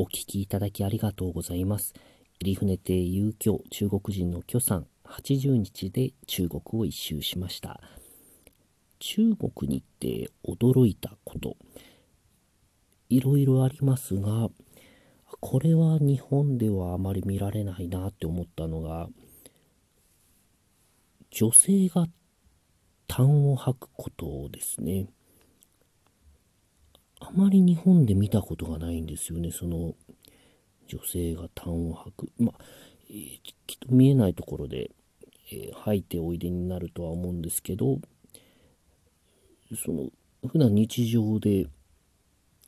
お聞きいただきありがとうございます。入船亭遊興中国人の許さん80日で中国を一周しました。中国に行って驚いたこと。いろいろありますが、これは日本ではあまり見られないなって思ったのが、女性が痰を吐くことですね。あまり日本で見たことがないんですよね、その女性が痰を吐く。まあ、えー、きっと見えないところで、えー、吐いておいでになるとは思うんですけど、その、普段日常で、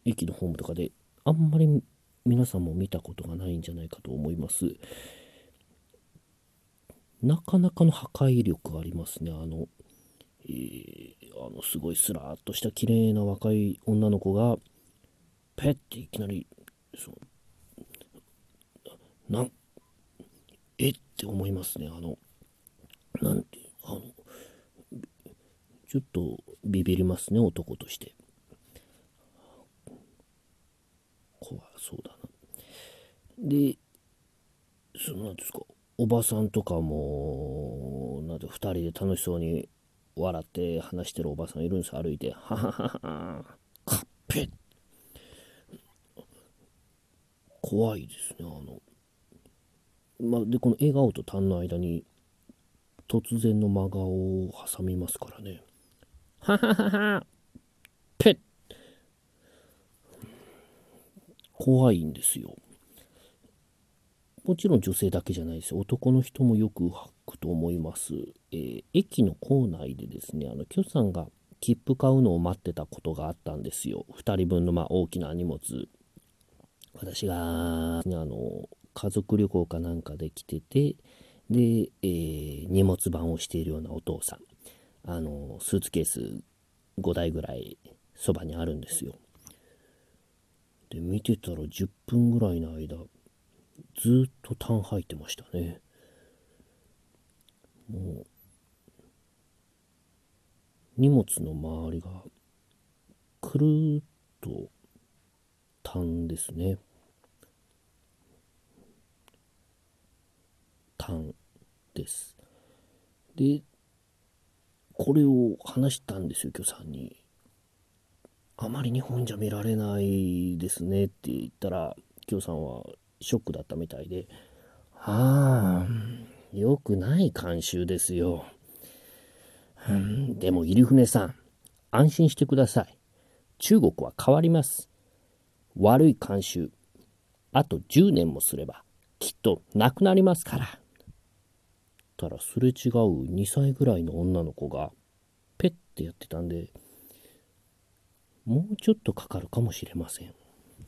駅のホームとかで、あんまり皆さんも見たことがないんじゃないかと思います。なかなかの破壊力ありますね。あの、あのすごいスラーっとした綺麗な若い女の子が、ペッていきなり、そなん、えって思いますね。あの、なんて、あの、ちょっとビビりますね、男として。怖そうだな。で、そのなんですか、おばさんとかも、なんで2人で楽しそうに笑って話してるおばさんいるんです歩いて。はははは、カッペ怖いですね、あの。まあ、で、この笑顔と痰の間に、突然の真顔を挟みますからね。はははは、ペッ怖いんですよ。もちろん女性だけじゃないですよ。男の人もよく吐くと思います。えー、駅の構内でですね、あの、キョさんが切符買うのを待ってたことがあったんですよ。2人分のまあ大きな荷物。私が、あの、家族旅行かなんかで来てて、で、えー、荷物番をしているようなお父さん。あの、スーツケース5台ぐらいそばにあるんですよ。で、見てたら10分ぐらいの間、ずっと痰吐いてましたね。もう、荷物の周りが、くるっと痰ですね。痰です。で、これを話したんですよ、今日さんに。あまり日本じゃ見られないですねって言ったら、今日さんはショックだったみたいで、はあ、良くない慣習ですよ。うん、でも、入船さん、安心してください。中国は変わります。悪い慣習、あと10年もすれば、きっとなくなりますから。たら、すれ違う2歳ぐらいの女の子が、ペッてやってたんで、もうちょっとかかるかもしれません。